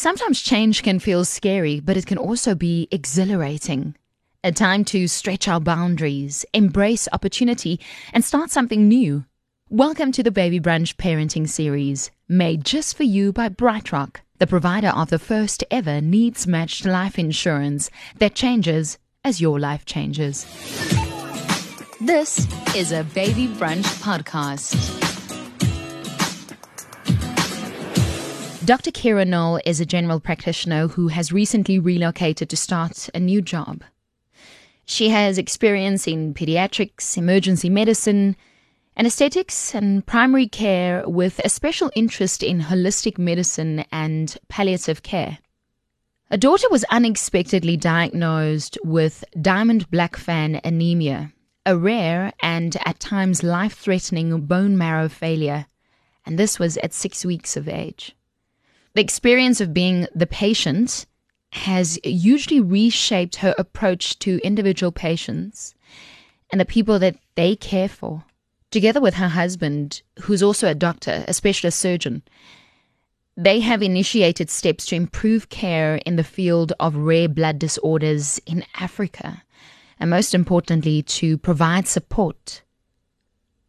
Sometimes change can feel scary, but it can also be exhilarating. A time to stretch our boundaries, embrace opportunity, and start something new. Welcome to the Baby Brunch Parenting Series, made just for you by BrightRock, the provider of the first ever needs matched life insurance that changes as your life changes. This is a Baby Brunch podcast. Dr. Kira Knoll is a general practitioner who has recently relocated to start a new job. She has experience in pediatrics, emergency medicine, anesthetics, and primary care with a special interest in holistic medicine and palliative care. A daughter was unexpectedly diagnosed with diamond blackfan anemia, a rare and at times life threatening bone marrow failure, and this was at six weeks of age. The experience of being the patient has hugely reshaped her approach to individual patients and the people that they care for. Together with her husband, who's also a doctor, a specialist surgeon, they have initiated steps to improve care in the field of rare blood disorders in Africa, and most importantly, to provide support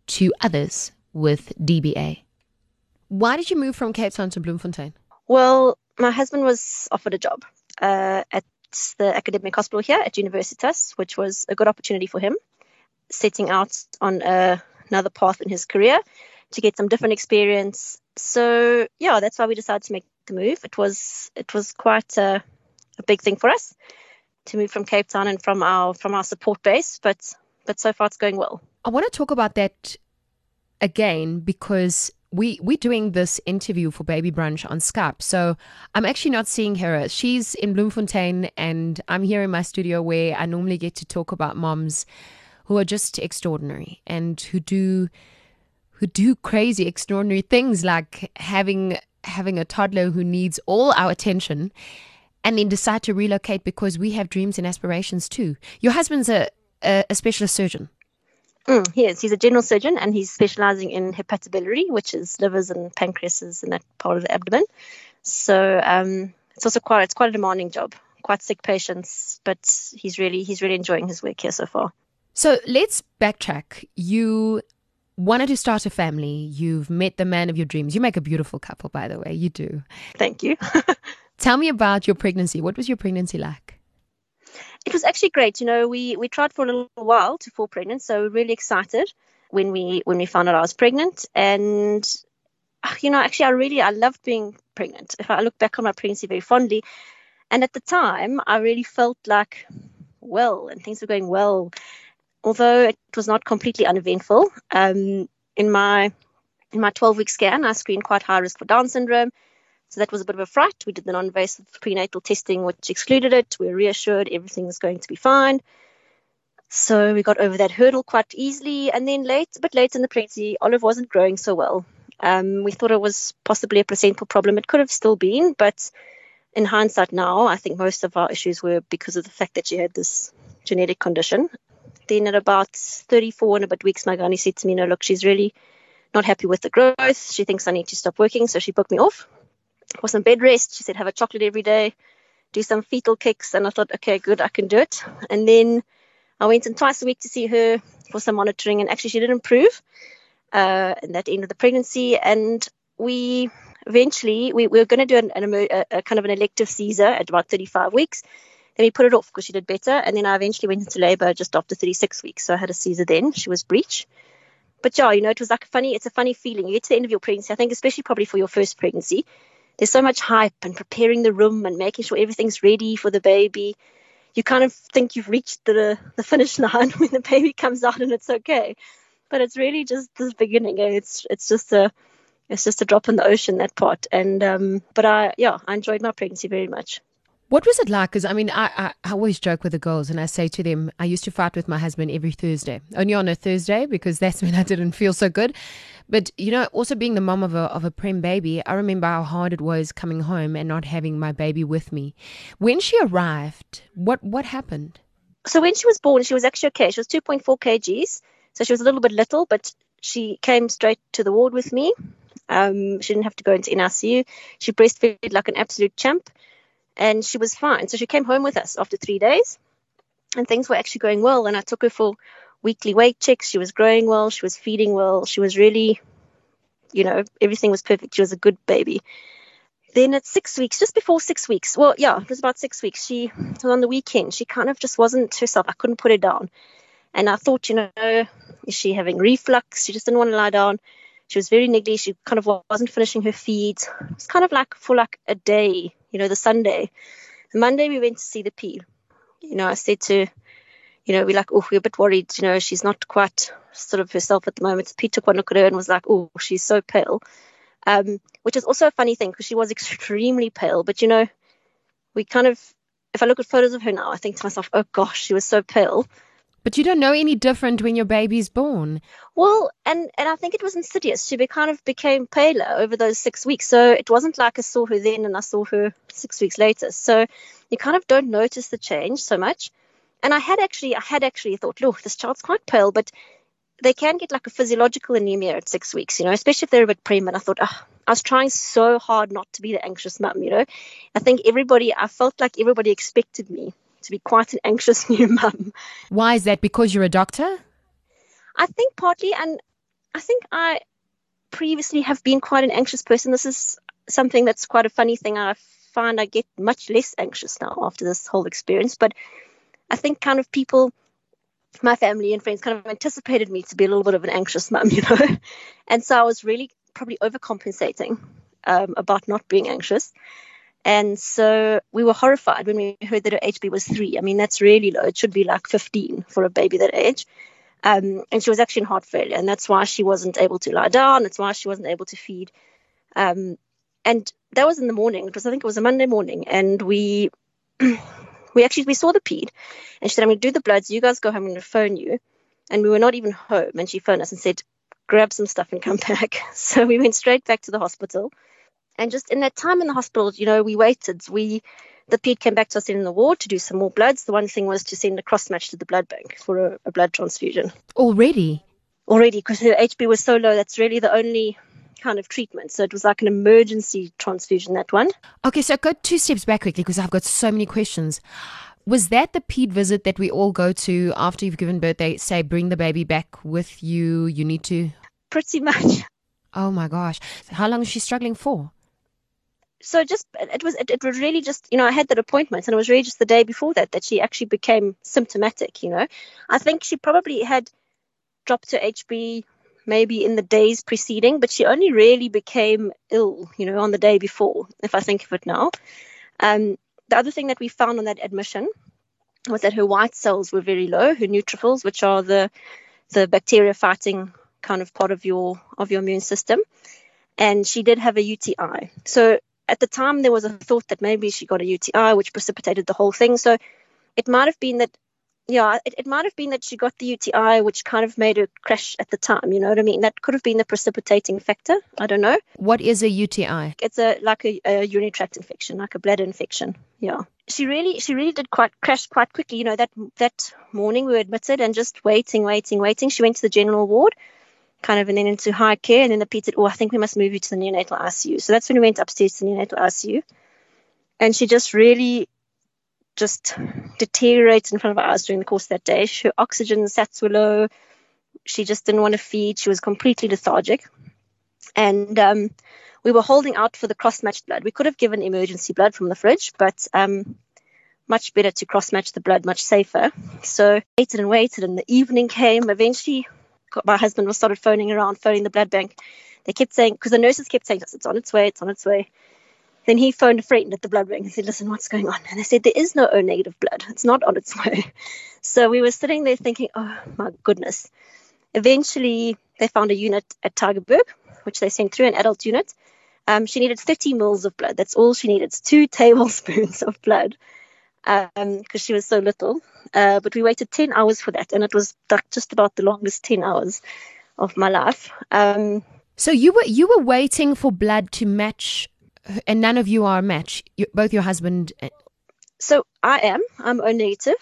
to others with DBA. Why did you move from Cape Town to Bloemfontein? Well, my husband was offered a job uh, at the academic hospital here at Universitas, which was a good opportunity for him, setting out on uh, another path in his career to get some different experience. So yeah, that's why we decided to make the move. It was it was quite a, a big thing for us to move from Cape Town and from our from our support base, but but so far it's going well. I want to talk about that again because we we're doing this interview for Baby Brunch on Skype. So I'm actually not seeing her. She's in Bloemfontein and I'm here in my studio where I normally get to talk about moms who are just extraordinary and who do who do crazy extraordinary things like having having a toddler who needs all our attention and then decide to relocate because we have dreams and aspirations too. Your husband's a a, a specialist surgeon. Mm, he is. He's a general surgeon and he's specializing in hepatobiliary, which is livers and pancreases and that part of the abdomen. So um, it's also quite it's quite a demanding job, quite sick patients, but he's really he's really enjoying his work here so far. So let's backtrack. You wanted to start a family. You've met the man of your dreams. You make a beautiful couple, by the way. You do. Thank you. Tell me about your pregnancy. What was your pregnancy like? It was actually great. You know, we we tried for a little while to fall pregnant, so really excited when we when we found out I was pregnant. And ah, you know, actually, I really I loved being pregnant. If I look back on my pregnancy very fondly, and at the time, I really felt like well, and things were going well, although it was not completely uneventful. Um, in my in my 12 week scan, I screened quite high risk for Down syndrome. So that was a bit of a fright. We did the non invasive prenatal testing, which excluded it. We were reassured everything was going to be fine. So we got over that hurdle quite easily. And then late, a bit late in the pregnancy, Olive wasn't growing so well. Um, we thought it was possibly a placental problem. It could have still been, but in hindsight now, I think most of our issues were because of the fact that she had this genetic condition. Then at about 34 and a bit weeks, my gynae said to me, no, look, she's really not happy with the growth. She thinks I need to stop working. So she booked me off for some bed rest. She said, have a chocolate every day, do some fetal kicks. And I thought, okay, good, I can do it. And then I went in twice a week to see her for some monitoring. And actually, she did improve uh, in that end of the pregnancy. And we eventually, we, we were going to do an, an, a, a kind of an elective Caesar at about 35 weeks. Then we put it off because she did better. And then I eventually went into labor just after 36 weeks. So I had a Caesar then. She was breech. But yeah, you know, it was like a funny, it's a funny feeling. You get to the end of your pregnancy, I think, especially probably for your first pregnancy, there's so much hype and preparing the room and making sure everything's ready for the baby. You kind of think you've reached the the finish line when the baby comes out and it's okay, but it's really just the beginning. It's it's just a it's just a drop in the ocean that part. And um, but I yeah I enjoyed my pregnancy very much. What was it like? Because I mean, I, I, I, always joke with the girls and I say to them, I used to fight with my husband every Thursday, only on a Thursday because that's when I didn't feel so good. But, you know, also being the mom of a, of a prem baby, I remember how hard it was coming home and not having my baby with me. When she arrived, what, what happened? So when she was born, she was actually okay. She was 2.4 kgs. So she was a little bit little, but she came straight to the ward with me. Um, she didn't have to go into NICU. She breastfed like an absolute champ, and she was fine. So she came home with us after three days, and things were actually going well. And I took her for weekly weight checks. She was growing well. She was feeding well. She was really, you know, everything was perfect. She was a good baby. Then at six weeks, just before six weeks, well, yeah, it was about six weeks. She was on the weekend. She kind of just wasn't herself. I couldn't put her down. And I thought, you know, is she having reflux? She just didn't want to lie down. She was very niggly. She kind of wasn't finishing her feeds. It was kind of like for like a day, you know, the Sunday. The Monday we went to see the ped. You know, I said to, you know, we're like, oh, we're a bit worried. You know, she's not quite sort of herself at the moment. Ped took one look at her and was like, oh, she's so pale. Um, which is also a funny thing because she was extremely pale. But, you know, we kind of, if I look at photos of her now, I think to myself, oh gosh, she was so pale. But you don't know any different when your baby's born. Well, and and I think it was insidious. She be, kind of became paler over those six weeks. So it wasn't like I saw her then and I saw her six weeks later. So you kind of don't notice the change so much. And I had actually, I had actually thought, look, this child's quite pale, but they can get like a physiological anemia at six weeks, you know, especially if they're a bit preemie. I thought, oh, I was trying so hard not to be the anxious mum, you know. I think everybody, I felt like everybody expected me to be quite an anxious new mum. Why is that? Because you're a doctor? I think partly, and I think I previously have been quite an anxious person. This is something that's quite a funny thing. I find I get much less anxious now after this whole experience, but I think kind of people, my family and friends, kind of anticipated me to be a little bit of an anxious mum, you know, and so I was really probably overcompensating um, about not being anxious. And so we were horrified when we heard that her HB was three. I mean, that's really low. It should be like 15 for a baby that age. Um, and she was actually in heart failure, and that's why she wasn't able to lie down. That's why she wasn't able to feed. Um, and that was in the morning. Was, I think, it was a Monday morning, and we, we actually we saw the ped, and she said, "I'm going to do the bloods. You guys go home. I'm going to phone you." And we were not even home, and she phoned us and said, "Grab some stuff and come back." So we went straight back to the hospital. And just in that time in the hospital, you know, we waited. We the ped came back to us in the ward to do some more bloods. The one thing was to send a cross match to the blood bank for a, a blood transfusion. Already? Already, because her HB was so low. That's really the only kind of treatment. So it was like an emergency transfusion, that one. Okay, so go two steps back quickly because I've got so many questions. Was that the ped visit that we all go to after you've given birth? They say, bring the baby back with you. You need to. Pretty much. Oh my gosh. How long is she struggling for? So just it was it, it, was really just you know I had that appointment and it was really just the day before that that she actually became symptomatic. You know, I think she probably had dropped to HB maybe in the days preceding, but she only really became ill, you know, on the day before. If I think of it now, um, the other thing that we found on that admission was that her white cells were very low, her neutrophils, which are the the bacteria fighting kind of part of your of your immune system and she did have a UTI. So at the time there was a thought that maybe she got a UTI, which precipitated the whole thing. So it might have been that, yeah, it, it might have been that she got the UTI, which kind of made her crash at the time. You know what I mean? That could have been the precipitating factor. I don't know. What is a UTI? It's a like a, a urinary tract infection, like a bladder infection. Yeah. She really, she really did quite crash quite quickly. You know that that morning we were admitted and just waiting, waiting, waiting. She went to the general ward kind of and then into high care. And then the ped said, Oh, I think we must move you to the neonatal ICU. So that's when we went upstairs to the neonatal ICU. And she just really just deteriorated in front of eyes during the course of that day. Her oxygen sats were low. She just didn't want to feed. She was completely lethargic. And um, we were holding out for the cross matched blood. We could have given emergency blood from the fridge, but um, much better to cross match the blood, much safer. So waited and waited, and the evening came. Eventually, my husband was started phoning around, phoning the blood bank. They kept saying, because the nurses kept saying, it's on its way, it's on its way. Then he phoned a friend at the blood bank and said, listen, what's going on? And they said, there is no O negative blood. It's not on its way. So we were sitting there thinking, oh my goodness. Eventually, they found a unit at Tygerberg, which they sent through, an adult unit. Um, she needed 30 mils of blood. That's all she needed. It's two tablespoons of blood because um, she was so little. Uh, but we waited 10 hours for that, and it was just about the longest 10 hours of my life. Um, so you were you were waiting for blood to match, and none of you are a match. You, both your husband. So I am. I'm O negative,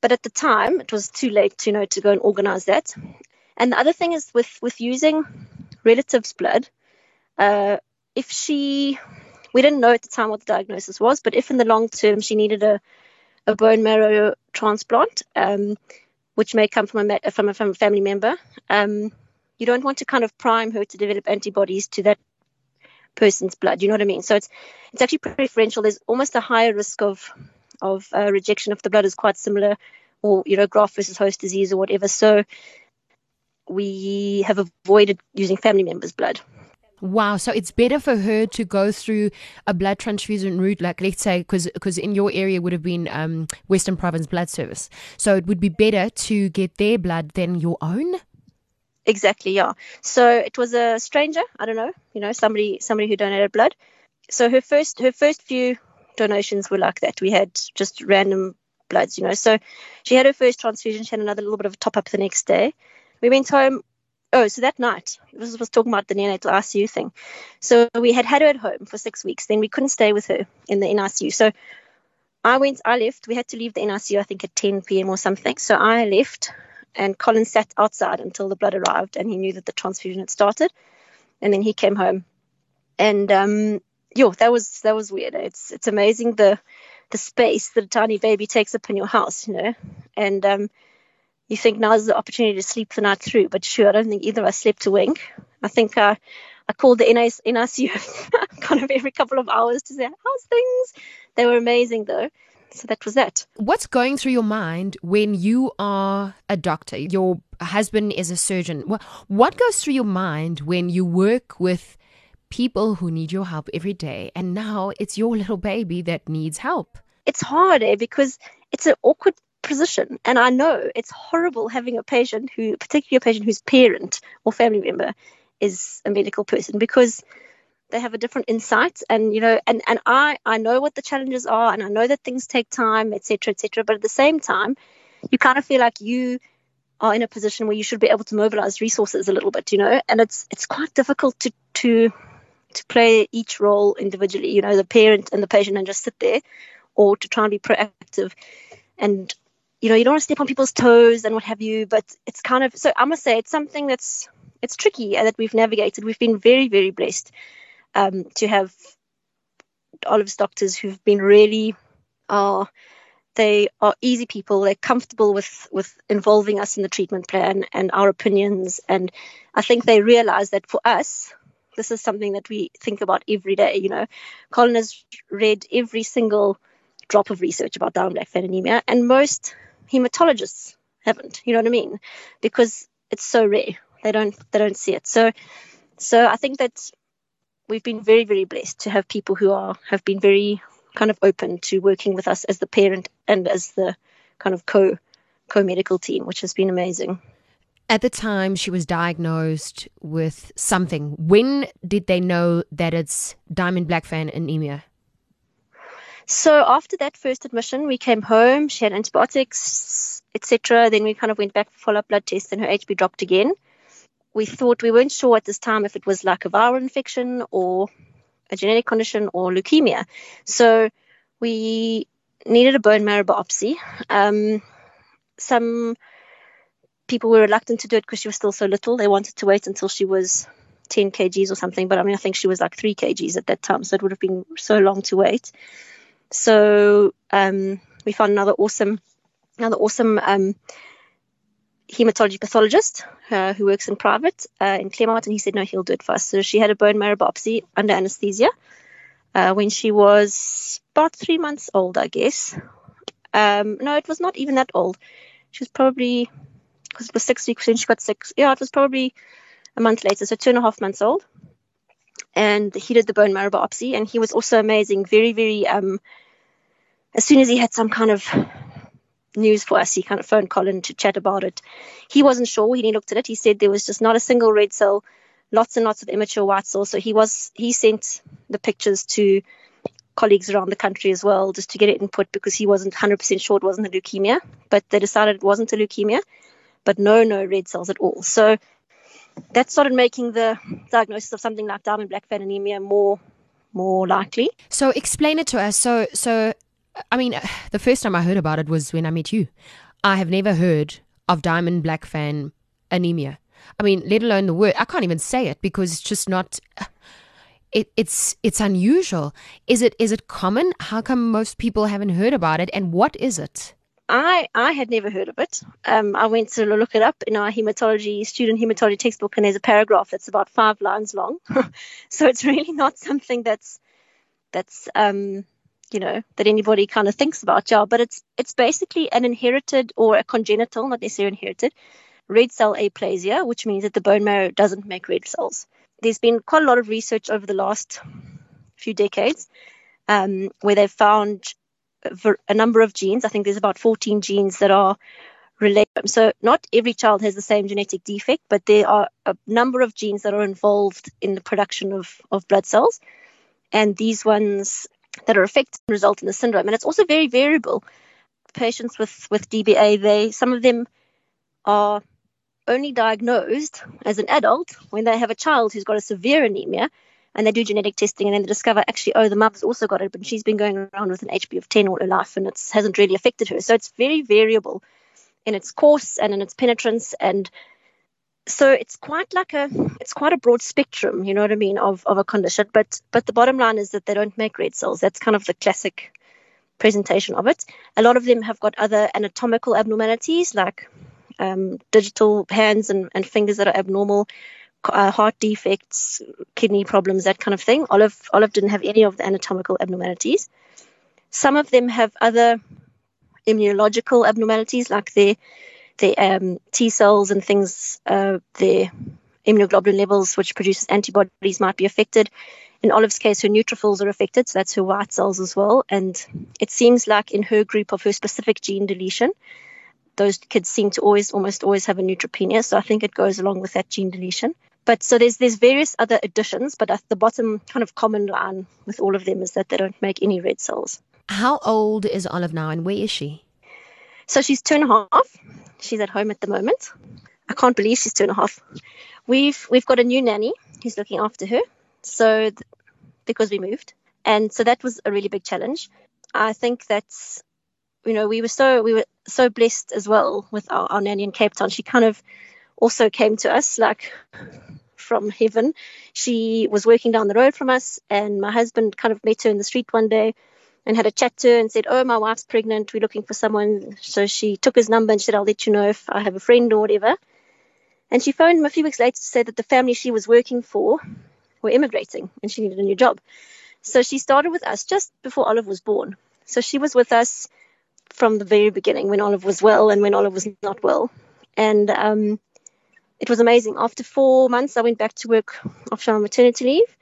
but at the time it was too late, you know, to go and organise that. And the other thing is with with using relatives' blood, Uh, if she, we didn't know at the time what the diagnosis was, but if in the long term she needed a, a bone marrow transplant, um, which may come from a, from a, from a family member, um, you don't want to kind of prime her to develop antibodies to that person's blood. You know what I mean? So it's it's actually preferential. There's almost a higher risk of of uh, rejection if the blood is quite similar, or you know, graft versus host disease or whatever. So we have avoided using family members' blood. Wow, so it's better for her to go through a blood transfusion route, like let's say, because in your area would have been um, Western Province Blood Service, so it would be better to get their blood than your own. Exactly, yeah. So it was a stranger, I don't know, you know, somebody somebody who donated blood. So her first her first few donations were like that. We had just random bloods, you know. So she had her first transfusion. She had another little bit of a top up the next day. We went home. Oh, so that night, this was talking about the neonatal ICU thing. So we had had her at home for six weeks. Then we couldn't stay with her in the NICU. So I went, I left. We had to leave the NICU, I think, at 10 p.m. or something. So I left and Colin sat outside until the blood arrived and he knew that the transfusion had started. And then he came home. And um, yo, that was that was weird. It's it's amazing the the space that a tiny baby takes up in your house, you know. And um, you think now is the opportunity to sleep the night through. But sure, I don't think either of us slept a wink. I think I, I called the NICU kind of every couple of hours to say, how's things? They were amazing though so that was that. What's going through your mind when you are a doctor? Your husband is a surgeon. What goes through your mind when you work with people who need your help every day and now it's your little baby that needs help? It's hard eh, because it's an awkward position. And I know it's horrible having a patient who particularly a patient whose parent or family member is a medical person because they have a different insight and you know and and i i know what the challenges are and i know that things take time etc etc but at the same time you kind of feel like you are in a position where you should be able to mobilize resources a little bit you know? And it's it's quite difficult to to to play each role individually you know the parent and the patient and just sit there or to try and be proactive and you know you don't want to step on people's toes and what have you but it's kind of so i must say it's something that's it's tricky and that we've navigated we've been very very blessed um, to have Olive's doctors who've been really are uh, they are easy people. They're comfortable with with involving us in the treatment plan and our opinions. And I think they realize that for us, this is something that we think about every day. You know, Colin has read every single drop of research about Diamond Blackfan anemia, and most hematologists haven't. You know what I mean? Because it's so rare. They don't they don't see it. So so I think that we've been very, very blessed to have people who are have been very kind of open to working with us as the parent and as the kind of co co medical team, which has been amazing. At the time she was diagnosed with something, when did they know that it's Diamond Blackfan anemia? So after that first admission, we came home. She had antibiotics, etc. Then we kind of went back for follow-up blood tests, and her HB dropped again we thought we weren't sure at this time if it was like a viral infection or a genetic condition or leukemia. So we needed a bone marrow biopsy. Um, some people were reluctant to do it because she was still so little. They wanted to wait until she was 10 kgs or something. But I mean, I think she was like 3 kgs at that time. So it would have been so long to wait. So um, we found another awesome, another awesome um, hematology pathologist uh, who works in private uh, in Claremont, and he said no, he'll do it for us. So she had a bone marrow biopsy under anesthesia uh, when she was about three months old, I guess. Um, no, it was not even that old. She was probably because it was six weeks when she got six. Yeah, it was probably a month later, so two and a half months old. And he did the bone marrow biopsy, and he was also amazing. Very, very. Um, as soon as he had some kind of news for us. He kind of phoned Colin to chat about it. He wasn't sure when he looked at it. He said there was just not a single red cell, lots and lots of immature white cells. So he was he sent the pictures to colleagues around the country as well, just to get it input because he wasn't 100% sure it wasn't a leukemia, but they decided it wasn't a leukemia, but no, no red cells at all. So that started making the diagnosis of something like diamond blackfan anemia more more likely. So explain it to us. So so I mean, the first time I heard about it was when I met you. I have never heard of diamond blackfan anemia. I mean, let alone the word. I can't even say it because it's just not. it, it's it's unusual. Is it is it common? How come most people haven't heard about it? And what is it? I I had never heard of it. Um, I went to look it up in our hematology student hematology textbook, and there's a paragraph that's about five lines long. so it's really not something that's that's um, you know that anybody kind of thinks about, yeah. But it's it's basically an inherited or a congenital, not necessarily inherited, red cell aplasia, which means that the bone marrow doesn't make red cells. There's been quite a lot of research over the last few decades um, where they've found a number of genes. I think there's about 14 genes that are related. So not every child has the same genetic defect, but there are a number of genes that are involved in the production of, of blood cells. And these ones that are affected result in the syndrome. And it's also very variable. Patients with, with DBA, they some of them are only diagnosed as an adult when they have a child who's got a severe anemia and they do genetic testing and then they discover actually, oh, the mother's also got it, but she's been going around with an HB of 10 all her life and it hasn't really affected her. So it's very variable in its course and in its penetrance and so it's quite like a it's quite a broad spectrum you know what i mean of, of a condition. But but the bottom line is that they don't make red cells. That's kind of the classic presentation of it. A lot of them have got other anatomical abnormalities like um, digital hands and, and fingers that are abnormal uh, heart defects, kidney problems, that kind of thing. Olive Olive didn't have any of the anatomical abnormalities. Some of them have other immunological abnormalities, like their their um, T cells and things, uh, their immunoglobulin levels, which produces antibodies, might be affected. In Olive's case, her neutrophils are affected, so that's her white cells as well. And it seems like in her group of her specific gene deletion, those kids seem to always, almost always have a neutropenia. So I think it goes along with that gene deletion. But so there's there's various other additions, but at the bottom kind of common line with all of them is that they don't make any red cells. How old is Olive now, and where is she? So she's two and a half. She's at home at the moment. I can't believe she's two and a half. We've we've got a new nanny who's looking after her. So th- because we moved, and so that was a really big challenge. I think that's you know we were so we were so blessed as well with our, our nanny in Cape Town. She kind of also came to us like from heaven. She was working down the road from us, and my husband kind of met her in the street one day and had a chat to her and said, Oh, my wife's pregnant. We're looking for someone. So she took his number and said, I'll let you know if I have a friend or whatever. And she phoned him a few weeks later to say that the family she was working for were immigrating and she needed a new job. So she started with us just before Olive was born. So she was with us from the very beginning when Olive was well and when Olive was not well. And um, it was amazing. After four months, I went back to work after my maternity leave,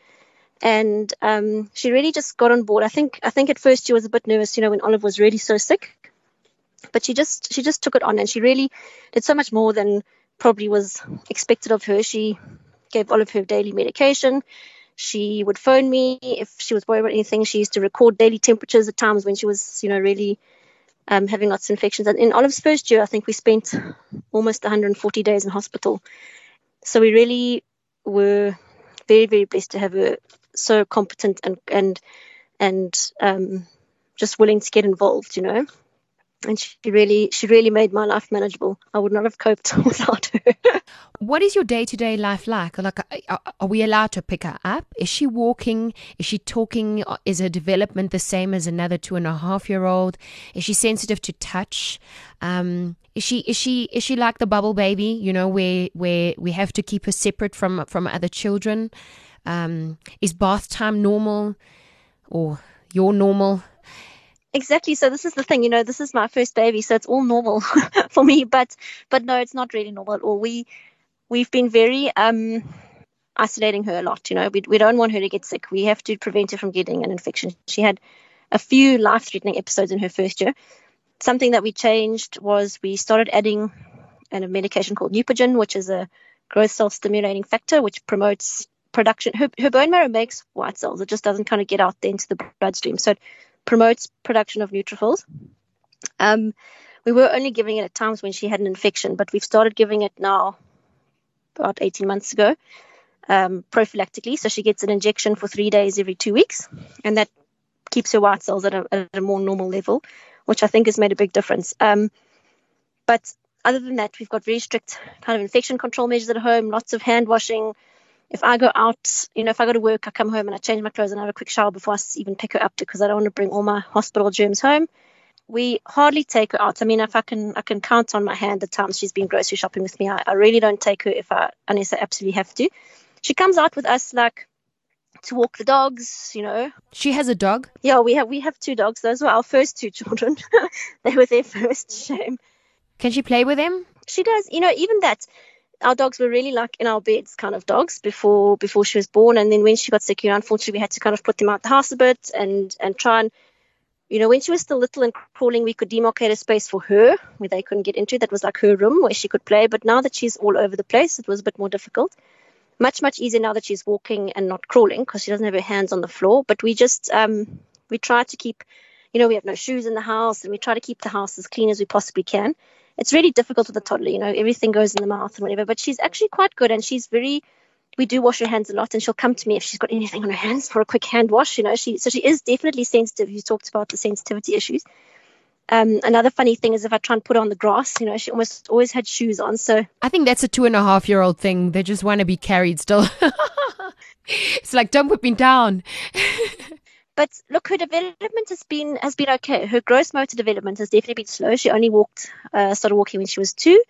and um, she really just got on board. I think I think at first she was a bit nervous, you know, when Olive was really so sick, but she just she just took it on, and she really did so much more than probably was expected of her. She gave Olive her daily medication. She would phone me if she was worried about anything. She used to record daily temperatures at times when she was, you know, really um, having lots of infections. And in Olive's first year, I think we spent almost 140 days in hospital. So we really were very, very blessed to have her so competent and and and um, just willing to get involved, you know and she really she really made my life manageable. I would not have coped without her. What is your day-to-day life like? Like are we allowed to pick her up? Is she walking? Is she talking? Is her development the same as another two and a half year old? Is she sensitive to touch? Um, is she is she is she like the bubble baby you know where where we have to keep her separate from from other children? Um, is bath time normal or your normal Exactly. So this is the thing, you know, this is my first baby, so it's all normal for me. But but no, it's not really normal at all. We we've been very um isolating her a lot. You know, we we don't want her to get sick. We have to prevent her from getting an infection. She had a few life-threatening episodes in her first year. Something that we changed was we started adding a medication called Neupogen, which is a growth cell stimulating factor, which promotes production. Her, her bone marrow makes white cells. It just doesn't kind of get out there into the bloodstream. So it promotes production of neutrophils. Um, we were only giving it at times when she had an infection, but we've started giving it now about 18 months ago um, prophylactically. So she gets an injection for three days every two weeks, and that keeps her white cells at a, at a more normal level, which I think has made a big difference. Um, but other than that, we've got very strict kind of infection control measures at home, lots of hand washing, if I go out, you know, if I go to work, I come home and I change my clothes and I have a quick shower before I even pick her up because I don't want to bring all my hospital germs home. We hardly take her out. I mean, if I can, I can count on my hand the times she's been grocery shopping with me. I, I really don't take her if I, unless I absolutely have to. She comes out with us like to walk the dogs, you know. She has a dog? Yeah, we have we have two dogs. Those were our first two children. they were their first shame. Can she play with them? She does. You know, even that our dogs were really like in our beds kind of dogs before before she was born. And then when she got sick you know unfortunately we had to kind of put them out the house a bit and and try and you know when she was still little and crawling we could demarcate a space for her where they couldn't get into. That was like her room where she could play. But now that she's all over the place it was a bit more difficult. Much much easier now that she's walking and not crawling because she doesn't have her hands on the floor. But we just um we try to keep you know we have no shoes in the house and we try to keep the house as clean as we possibly can it's really difficult with a toddler you know everything goes in the mouth and whatever but she's actually quite good and she's very we do wash her hands a lot and she'll come to me if she's got anything on her hands for a quick hand wash you know she so she is definitely sensitive you talked about the sensitivity issues um, another funny thing is if I try and put her on the grass, you know, she almost always had shoes on. So I think that's a two and a half year old thing. They just want to be carried still. it's like, don't put me down. but look, her development has been has been okay. Her gross motor development has definitely been slow. She only walked, uh, started walking when she was two.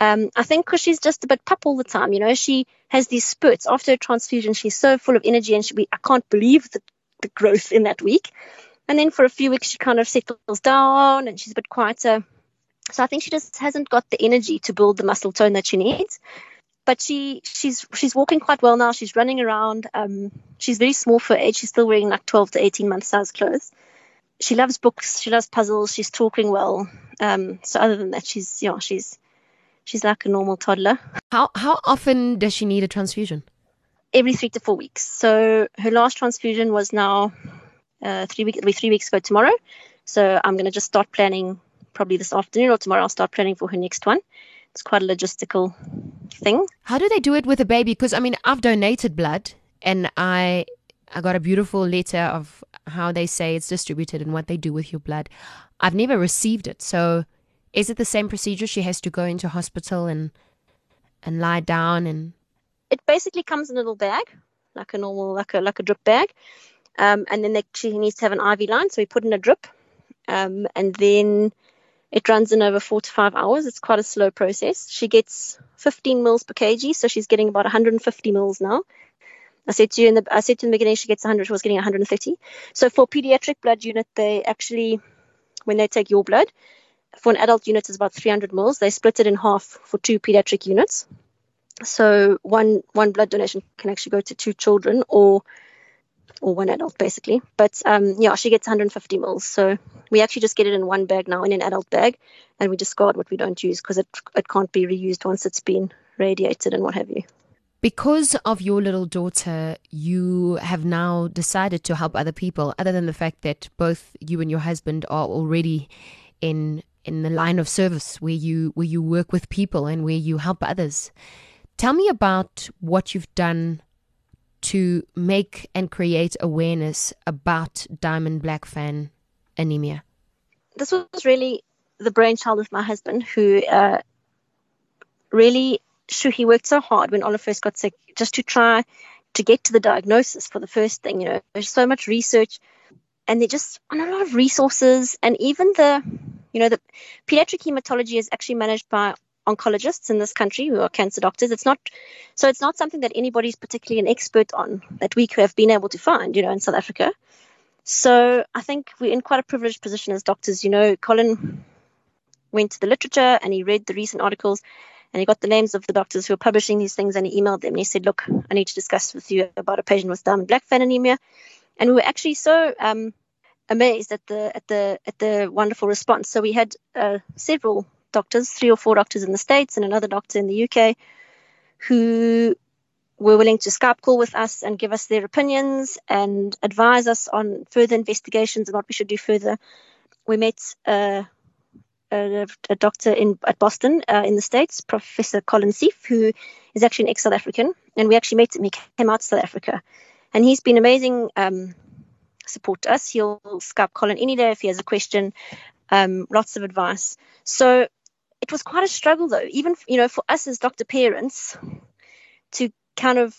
Um, I think because she's just a bit pup all the time. You know, she has these spurts after a transfusion. She's so full of energy, and she, I can't believe the, the growth in that week. And then for a few weeks, she kind of settles down and she's a bit quieter. So I think she just hasn't got the energy to build the muscle tone that she needs. But she she's she's walking quite well now. She's running around. Um, she's very small for age. She's still wearing like 12 to 18 month size clothes. She loves books. She loves puzzles. She's talking well. Um, so other than that, she's yeah, she's she's like a normal toddler. How how often does she need a transfusion? Every three to four weeks. So her last transfusion was now uh, three weeks. It'll be three weeks ago tomorrow. So I'm going to just start planning probably this afternoon or tomorrow. I'll start planning for her next one. It's quite a logistical thing. How do they do it with a baby? Because I mean, I've donated blood, and I I got a beautiful letter of how they say it's distributed and what they do with your blood. I've never received it, so is it the same procedure? She has to go into hospital and and lie down and. It basically comes in a little bag, like a normal, like a like a drip bag, um, and then they, she needs to have an IV line, so we put in a drip, um, and then it runs in over four to five hours. It's quite a slow process. She gets 15 mils per kg, so she's getting about 150 mils now. I said to you in the I said to the beginning she gets 100, she was getting 130. So for pediatric blood unit, they actually, when they take your blood, for an adult unit is about 300 mils. They split it in half for two pediatric units. So one one blood donation can actually go to two children, or or one adult basically. But um, yeah, she gets 150 mils. So we actually just get it in one bag now in an adult bag, and we discard what we don't use because it it can't be reused once it's been radiated and what have you. Because of your little daughter, you have now decided to help other people. Other than the fact that both you and your husband are already in in the line of service where you where you work with people and where you help others. Tell me about what you've done to make and create awareness about Diamond Blackfan anemia? This was really the brainchild of my husband, who uh, really, sure, he worked so hard when Olive first got sick just to try to get to the diagnosis for the first thing. You know, there's so much research, and they just on a lot of resources, and even the, you know, the pediatric hematology is actually managed by oncologists in this country who are cancer doctors. It's not so it's not something that anybody's particularly an expert on that we have been able to find, you know, in South Africa. So I think we're in quite a privileged position as doctors. You know, Colin went to the literature and he read the recent articles and he got the names of the doctors who are publishing these things and he emailed them and he said, Look, I need to discuss with you about a patient with Diamond Blackfan anemia. And we were actually so um, amazed at the at the at the wonderful response. So we had uh, several doctors, three or four doctors in the States and another doctor in the UK, who were willing to Skype call with us and give us their opinions and advise us on further investigations and what we should do further. We met uh, a, a, doctor in at Boston uh, in the States, Professor Colin Sieff, who is actually an ex South African, and we actually met him. He came out to South Africa, and he's been amazing um, support to us. He'll Skype Colin any day if he has a question, um, lots of advice. So it was quite a struggle though, even you know for us as doctor parents to kind of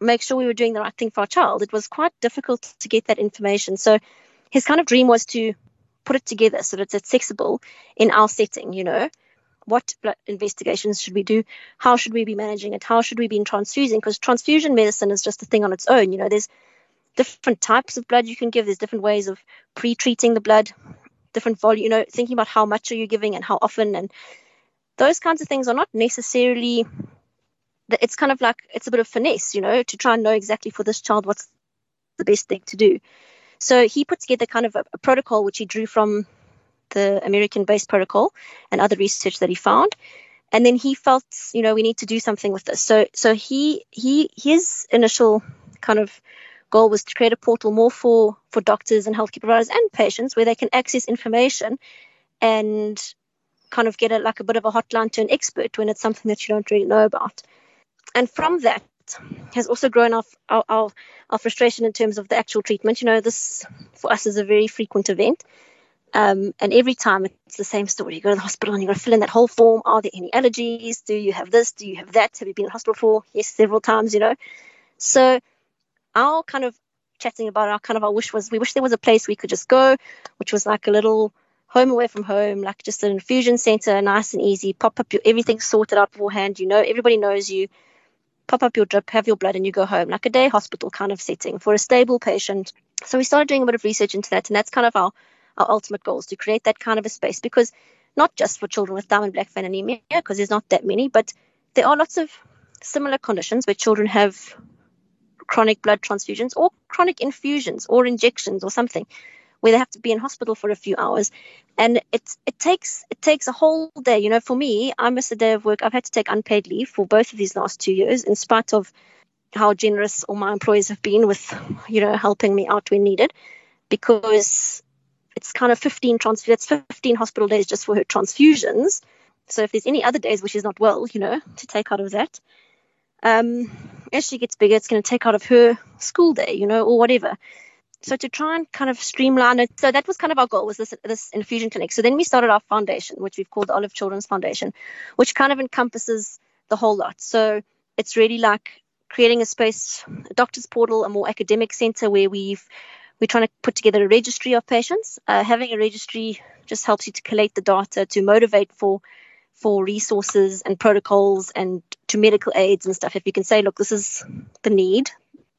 make sure we were doing the right thing for our child, it was quite difficult to get that information. So his kind of dream was to put it together so that it's accessible in our setting, you know. What blood investigations should we do? How should we be managing it? How should we be transfusing? Because transfusion medicine is just a thing on its own. You know, there's different types of blood you can give. There's different ways of pre-treating the blood, different volume. You know, thinking about how much are you giving and how often, and those kinds of things are not necessarily. It's kind of like it's a bit of finesse, you know, to try and know exactly for this child what's the best thing to do. So he put together kind of a, a protocol which he drew from the American based protocol and other research that he found. And then he felt, you know, we need to do something with this. So so he he his initial kind of goal was to create a portal more for for doctors and healthcare providers and patients where they can access information and kind of get a, like a bit of a hotline to an expert when it's something that you don't really know about. And from that, has also grown our, our, our, our frustration in terms of the actual treatment. You know, this for us is a very frequent event. Um, and every time it's the same story. You go to the hospital and you've got to fill in that whole form. Are there any allergies? Do you have this? Do you have that? Have you been in hospital for? Yes, several times, you know. So our kind of chatting about our kind of our wish was we wish there was a place we could just go, which was like a little home away from home, like just an infusion center, nice and easy, pop up your everything sorted out beforehand. You know, everybody knows you pop up your drip, have your blood, and you go home, like a day hospital kind of setting for a stable patient. So we started doing a bit of research into that, and that's kind of our, our ultimate goals to create that kind of a space because not just for children with Diamond Blackfan anemia, because there's not that many, but there are lots of similar conditions where children have chronic blood transfusions or chronic infusions or injections or something where they have to be in hospital for a few hours. And it it takes it takes a whole day. You know for me i miss a day of work. I've had to take unpaid leave for both of these last two years in spite of how generous all my employees have been with you know helping me out when needed because it's kind of 15 transfer that's 15 hospital days just for her transfusions. So if there's any other days which is not well you know to take out of that um, as she gets bigger it's going to take out of her school day you know or whatever. So to try and kind of streamline it so that was kind of our goal was this this infusion clinic. So then we started our foundation which we've called the olive children's foundation which kind of encompasses the whole lot. So it's really like creating a space a doctor's portal a more academic center where we've we're trying to put together a registry of patients. Uh, having a registry just helps you to collate the data to motivate for for resources and protocols and to medical aids and stuff if you can say look this is the need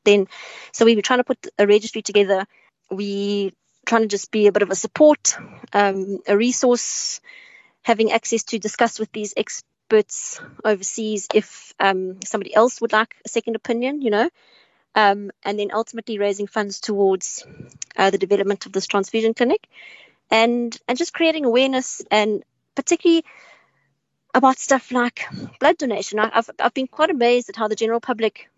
then so we were trying to put a registry together. We trying to just be a bit of a support um, a resource having access to discuss with these experts overseas if um, somebody else would like a second opinion you know? Um, and then ultimately raising funds towards uh, the development of this transfusion clinic and and just creating awareness and particularly about stuff like blood donation. I, have I've been quite amazed at how the general public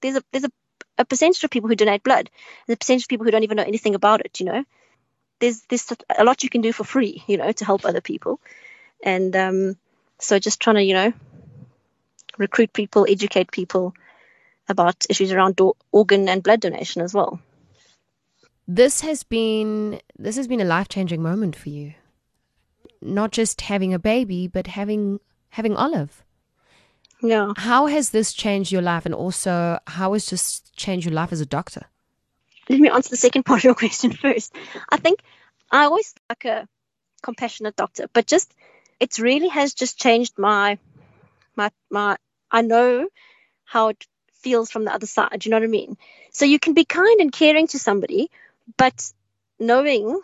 there's a there's a a percentage of people who donate blood and a percentage of people who don't even know anything about it, you know. There's there's a lot you can do for free, you know, to help other people. And um, so just trying to, you know, recruit people, educate people about issues around do- organ and blood donation as well. This has been this has been a life-changing moment for you. Not just having a baby, but having having Olive. Yeah. How has this changed your life, and also how has this changed your life as a doctor? Let me answer the second part of your question first. I think I always like a compassionate doctor, but just it really has just changed my my my. I know how it feels from the other side. You know what I mean? So you can be kind and caring to somebody, but knowing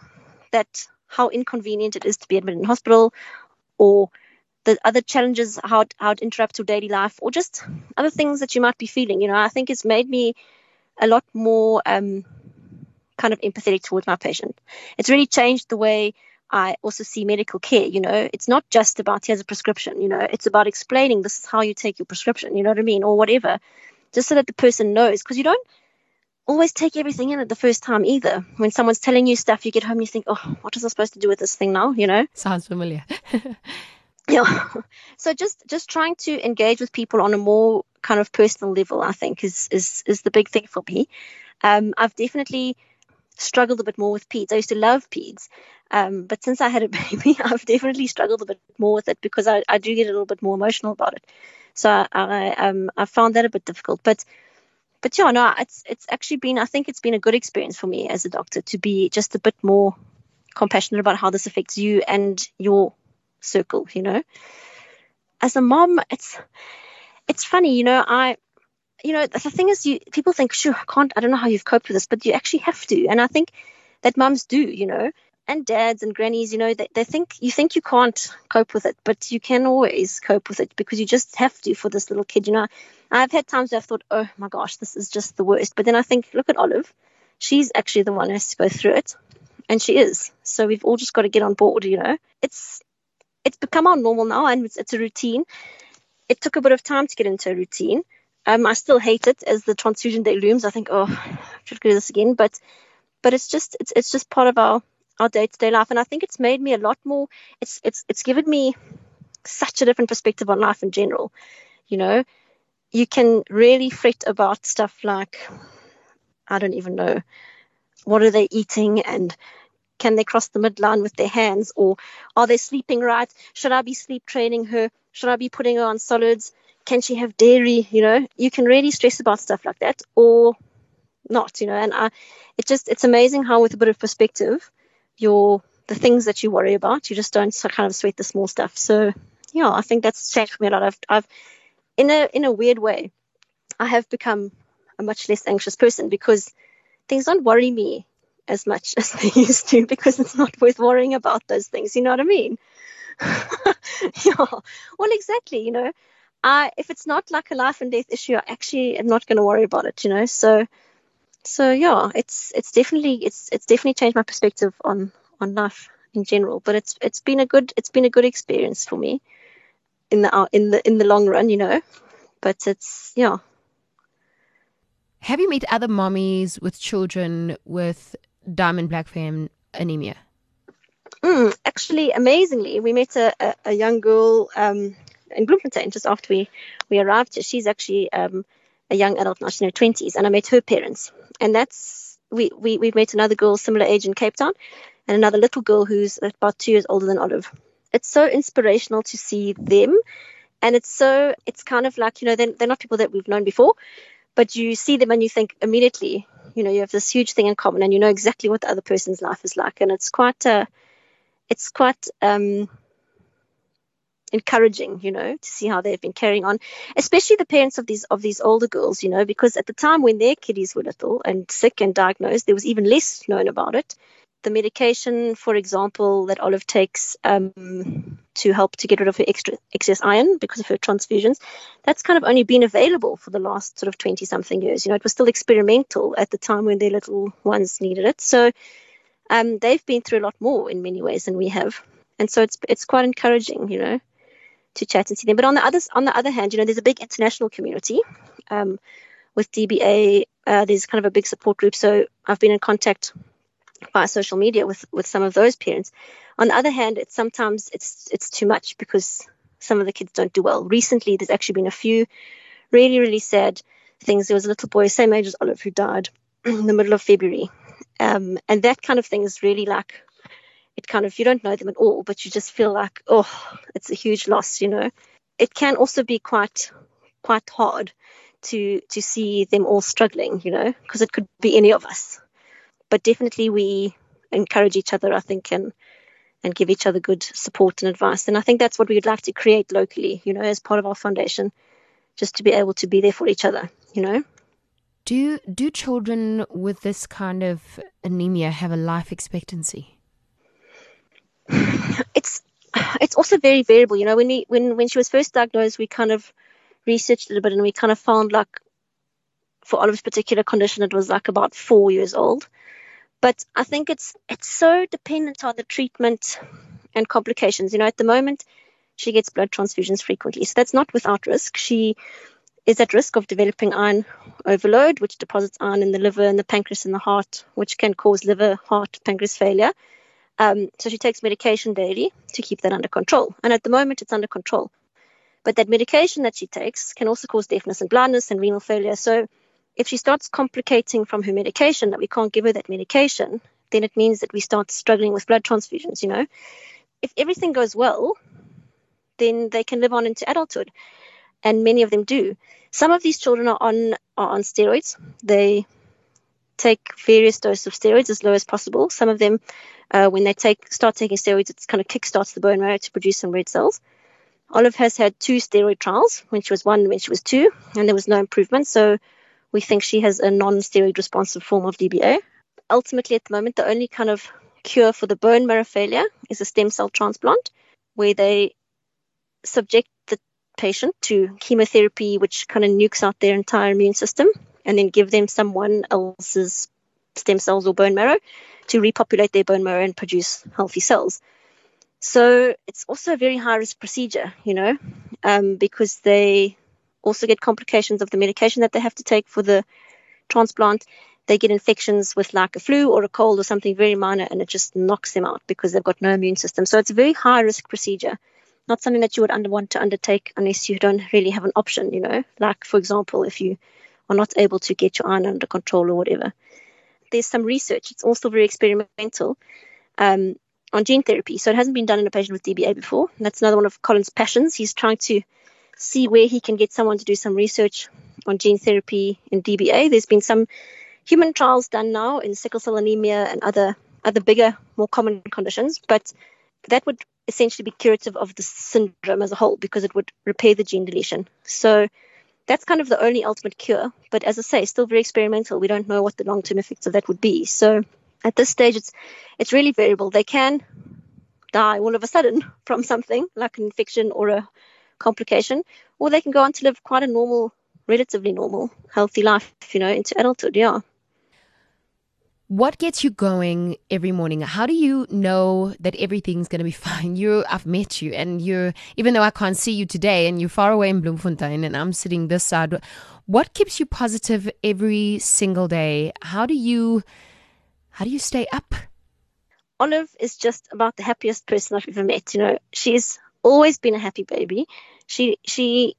that how inconvenient it is to be admitted in hospital or the other challenges, how it, how it interrupts your daily life, or just other things that you might be feeling. You know, I think it's made me a lot more um, kind of empathetic towards my patient. It's really changed the way I also see medical care. You know, it's not just about here's a prescription. You know, it's about explaining this is how you take your prescription. You know what I mean, or whatever, just so that the person knows. Because you don't always take everything in at the first time either. When someone's telling you stuff, you get home, and you think, oh, what is I supposed to do with this thing now? You know, sounds familiar. yeah so just just trying to engage with people on a more kind of personal level i think is is is the big thing for me um, i've definitely struggled a bit more with peds i used to love peds um, but since i had a baby i've definitely struggled a bit more with it because i, I do get a little bit more emotional about it so i, I um i found that a bit difficult but but yeah, no, it's it's actually been. I think it's been a good experience for me as a doctor to be just a bit more compassionate about how this affects you and your circle. You know, as a mom, it's it's funny. You know, I you know the thing is, you people think, sure, I can't. I don't know how you've coped with this, but you actually have to. And I think that mums do. You know, and dads and grannies, you know, they, they think you think you can't cope with it, but you can always cope with it because you just have to for this little kid. You know, I've had times where I've thought, oh my gosh, this is just the worst. But then I think, look at Olive. She's actually the one who has to go through it. And she is. So we've all just got to get on board, you know. It's it's become our normal now and it's, it's a routine. It took a bit of time to get into a routine. Um, I still hate it as the transfusion day looms. I think, oh, I should do this again. But but it's just it's it's just part of our our day to day life. And I think it's made me a lot more it's it's it's given me such a different perspective on life in general. You know, you can really fret about stuff like I don't even know what are they eating and can they cross the midline with their hands or are they sleeping right? Should I be sleep training her? Should I be putting her on solids? Can she have dairy? You know, you can really stress about stuff like that or not, you know, and I, it just, it's amazing how with a bit of perspective, your, the things that you worry about, you just don't kind of sweat the small stuff. So yeah, I think that's changed me a lot. I've, I've, in a, in a weird way, I have become a much less anxious person because things don't worry me as much as they used to because it's not worth worrying about those things. You know what I mean? yeah. Well, exactly. You know, I if it's not like a life and death issue, I actually am not going to worry about it. You know, so so yeah, it's it's definitely it's it's definitely changed my perspective on on life in general. But it's it's been a good it's been a good experience for me in the in the in the long run. You know, but it's yeah. Have you met other mommies with children with Diamond Blackfan anemia? Mm, actually, amazingly, we met a, a, a young girl um, in Bloemfontein just after we, we arrived. She's actually um, a young adult she's in her 20s, and I met her parents. And that's, we, we, we've met another girl similar age in Cape Town and another little girl who's about two years older than Olive. It's so inspirational to see them. And it's so, it's kind of like, you know, they're, they're not people that we've known before, but you see them and you think immediately, you know, you have this huge thing in common and you know exactly what the other person's life is like. And it's quite, uh, it's quite, um, encouraging, you know, to see how they've been carrying on, especially the parents of these of these older girls, you know, because at the time when their kiddies were little and sick and diagnosed, there was even less known about it. The medication, for example, that Olive takes um, to help to get rid of her extra excess iron because of her transfusions, that's kind of only been available for the last sort of 20 something years. You know, it was still experimental at the time when their little ones needed it. So um, they've been through a lot more in many ways than we have. And so it's it's quite encouraging, you know to chat and see them. But on the other on the other hand, you know, there's a big international community um, with DBA. Uh, there's kind of a big support group. So I've been in contact via social media with with some of those parents. On the other hand, it's sometimes it's it's too much because some of the kids don't do well. Recently, there's actually been a few really really sad things. There was a little boy, same age as Olive, who died in the middle of February, um, and that kind of thing is really like it kind of you don't know them at all, but you just feel like oh, it's a huge loss, you know. It can also be quite quite hard to to see them all struggling, you know, because it could be any of us. But definitely we encourage each other, I think, and and give each other good support and advice. And I think that's what we would like to create locally, you know, as part of our foundation, just to be able to be there for each other, you know. Do do children with this kind of anemia have a life expectancy? It's it's also very variable. You know, when we when when she was first diagnosed, we kind of researched a little bit and we kind of found like for Olive's particular condition, it was like about four years old. But I think it's it's so dependent on the treatment and complications. You know, at the moment, she gets blood transfusions frequently, so that's not without risk. She is at risk of developing iron overload, which deposits iron in the liver and the pancreas and the heart, which can cause liver, heart, pancreas failure. Um, so she takes medication daily to keep that under control. And at the moment, it's under control. But that medication that she takes can also cause deafness and blindness and renal failure. So if she starts complicating from her medication that we can't give her that medication, then it means that we start struggling with blood transfusions, you know. If everything goes well, then they can live on into adulthood. and many of them do. Some of these children are on are on steroids. They take various doses of steroids as low as possible. Some of them, uh, when they take start taking steroids, it kind of kickstarts the bone marrow to produce some red cells. Olive has had two steroid trials when she was one, when she was two, and there was no improvement. So we think she has a non-steroid responsive form of DBA. Ultimately, at the moment, the only kind of cure for the bone marrow failure is a stem cell transplant, where they subject the patient to chemotherapy, which kind of nukes out their entire immune system, and then give them someone else's stem cells or bone marrow to repopulate their bone marrow and produce healthy cells. So it's also a very high risk procedure, you know, um, because they also get complications of the medication that they have to take for the transplant. They get infections with like a flu or a cold or something very minor, and it just knocks them out because they've got no immune system. So it's a very high risk procedure, not something that you would under, want to undertake unless you don't really have an option, you know, like for example, if you are not able to get your iron under control or whatever. There's some research, it's also very experimental. Um, on gene therapy. So it hasn't been done in a patient with DBA before. That's another one of Colin's passions. He's trying to see where he can get someone to do some research on gene therapy in DBA. There's been some human trials done now in sickle cell anemia and other other bigger, more common conditions, but that would essentially be curative of the syndrome as a whole because it would repair the gene deletion. So that's kind of the only ultimate cure. But as I say, still very experimental. We don't know what the long term effects of that would be. So at this stage, it's it's really variable. They can die all of a sudden from something like an infection or a complication, or they can go on to live quite a normal, relatively normal, healthy life, you know, into adulthood. Yeah. What gets you going every morning? How do you know that everything's going to be fine? You, I've met you, and you're even though I can't see you today, and you're far away in Bloemfontein, and I'm sitting this side. What keeps you positive every single day? How do you how do you stay up? Olive is just about the happiest person I've ever met. You know, she's always been a happy baby. She she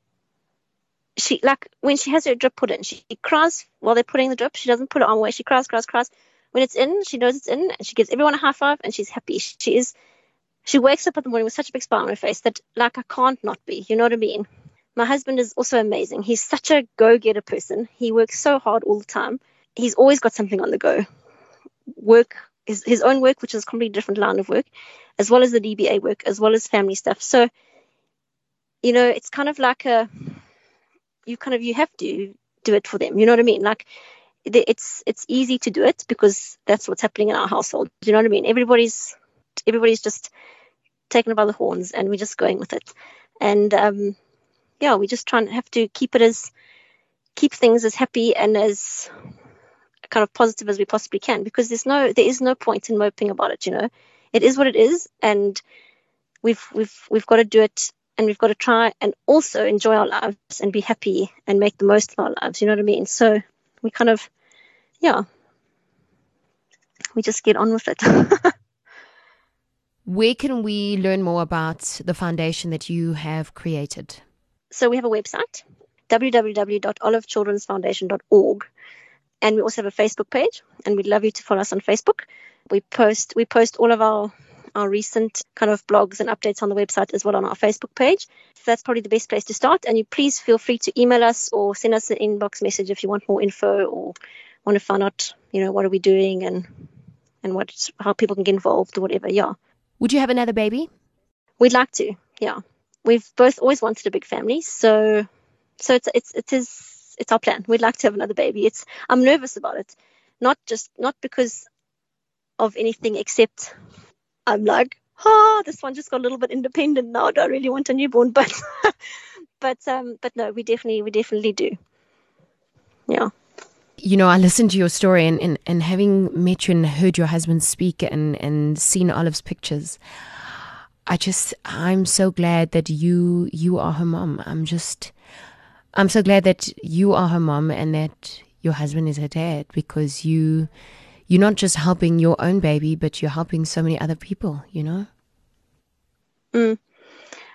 she like when she has her drip put in, she cries while they're putting the drip. She doesn't put it on away. She cries, cries, cries. When it's in, she knows it's in, and she gives everyone a high five, and she's happy. She is. She wakes up in the morning with such a big smile on her face that like I can't not be. You know what I mean? My husband is also amazing. He's such a go-getter person. He works so hard all the time. He's always got something on the go work, his, his own work, which is a completely different line of work, as well as the DBA work, as well as family stuff. So, you know, it's kind of like a, you kind of, you have to do it for them. You know what I mean? Like, it's it's easy to do it because that's what's happening in our household. Do you know what I mean? Everybody's everybody's just taken by the horns, and we're just going with it. And um, yeah, we just try and have to keep it as keep things as happy and as kind of positive as we possibly can because there's no there is no point in moping about it you know it is what it is and we've we've we've got to do it and we've got to try and also enjoy our lives and be happy and make the most of our lives you know what i mean so we kind of yeah we just get on with it where can we learn more about the foundation that you have created so we have a website www.olivechildrensfoundation.org and we also have a Facebook page, and we'd love you to follow us on Facebook. We post we post all of our our recent kind of blogs and updates on the website as well on our Facebook page. So that's probably the best place to start. And you please feel free to email us or send us an inbox message if you want more info or want to find out, you know, what are we doing and and what how people can get involved or whatever. Yeah. Would you have another baby? We'd like to. Yeah. We've both always wanted a big family, so so it's it's it is it's our plan. We'd like to have another baby. It's I'm nervous about it, not just not because of anything except I'm like, oh, this one just got a little bit independent now. I don't really want a newborn, but but um, but no, we definitely we definitely do. Yeah. You know, I listened to your story and, and, and having met you and heard your husband speak and, and seen Olive's pictures, I just I'm so glad that you you are her mom. I'm just I'm so glad that you are her mom and that your husband is her dad because you you're not just helping your own baby, but you're helping so many other people. You know. Mm.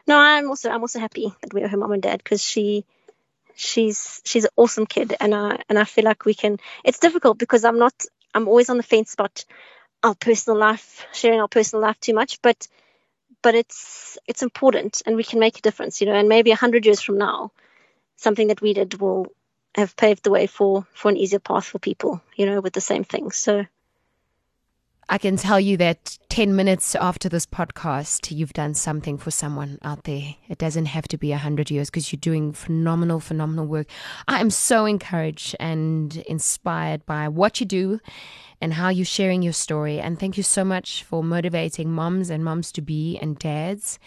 No, I'm also I'm also happy that we're her mom and dad because she she's she's an awesome kid and I and I feel like we can. It's difficult because I'm not I'm always on the fence about our personal life, sharing our personal life too much, but but it's it's important and we can make a difference, you know. And maybe a hundred years from now, something that we did will have paved the way for for an easier path for people, you know, with the same things. So I can tell you that 10 minutes after this podcast, you've done something for someone out there. It doesn't have to be 100 years because you're doing phenomenal, phenomenal work. I am so encouraged and inspired by what you do and how you're sharing your story. And thank you so much for motivating moms and moms to be and dads.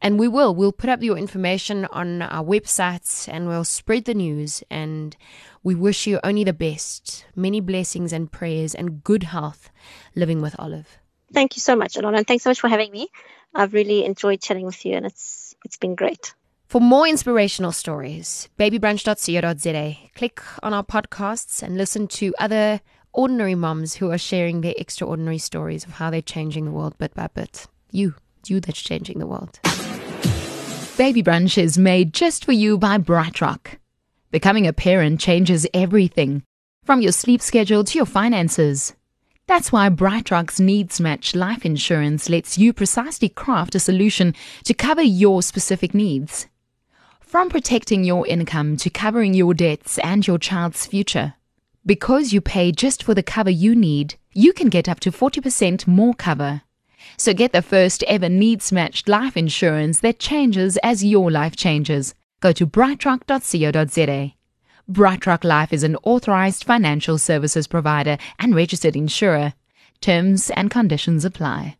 And we will, we'll put up your information on our websites and we'll spread the news. And we wish you only the best. Many blessings and prayers and good health living with Olive. Thank you so much, Alana, and thanks so much for having me. I've really enjoyed chatting with you and it's it's been great. For more inspirational stories, babybrunch.co.za. Click on our podcasts and listen to other ordinary moms who are sharing their extraordinary stories of how they're changing the world bit by bit. You, you that's changing the world. Baby Brunch is made just for you by BrightRock. Becoming a parent changes everything, from your sleep schedule to your finances. That's why BrightRock's Needs Match life insurance lets you precisely craft a solution to cover your specific needs. From protecting your income to covering your debts and your child's future. Because you pay just for the cover you need, you can get up to 40% more cover. So get the first ever needs matched life insurance that changes as your life changes. Go to brightrock.co.za. BrightRock Life is an authorized financial services provider and registered insurer. Terms and conditions apply.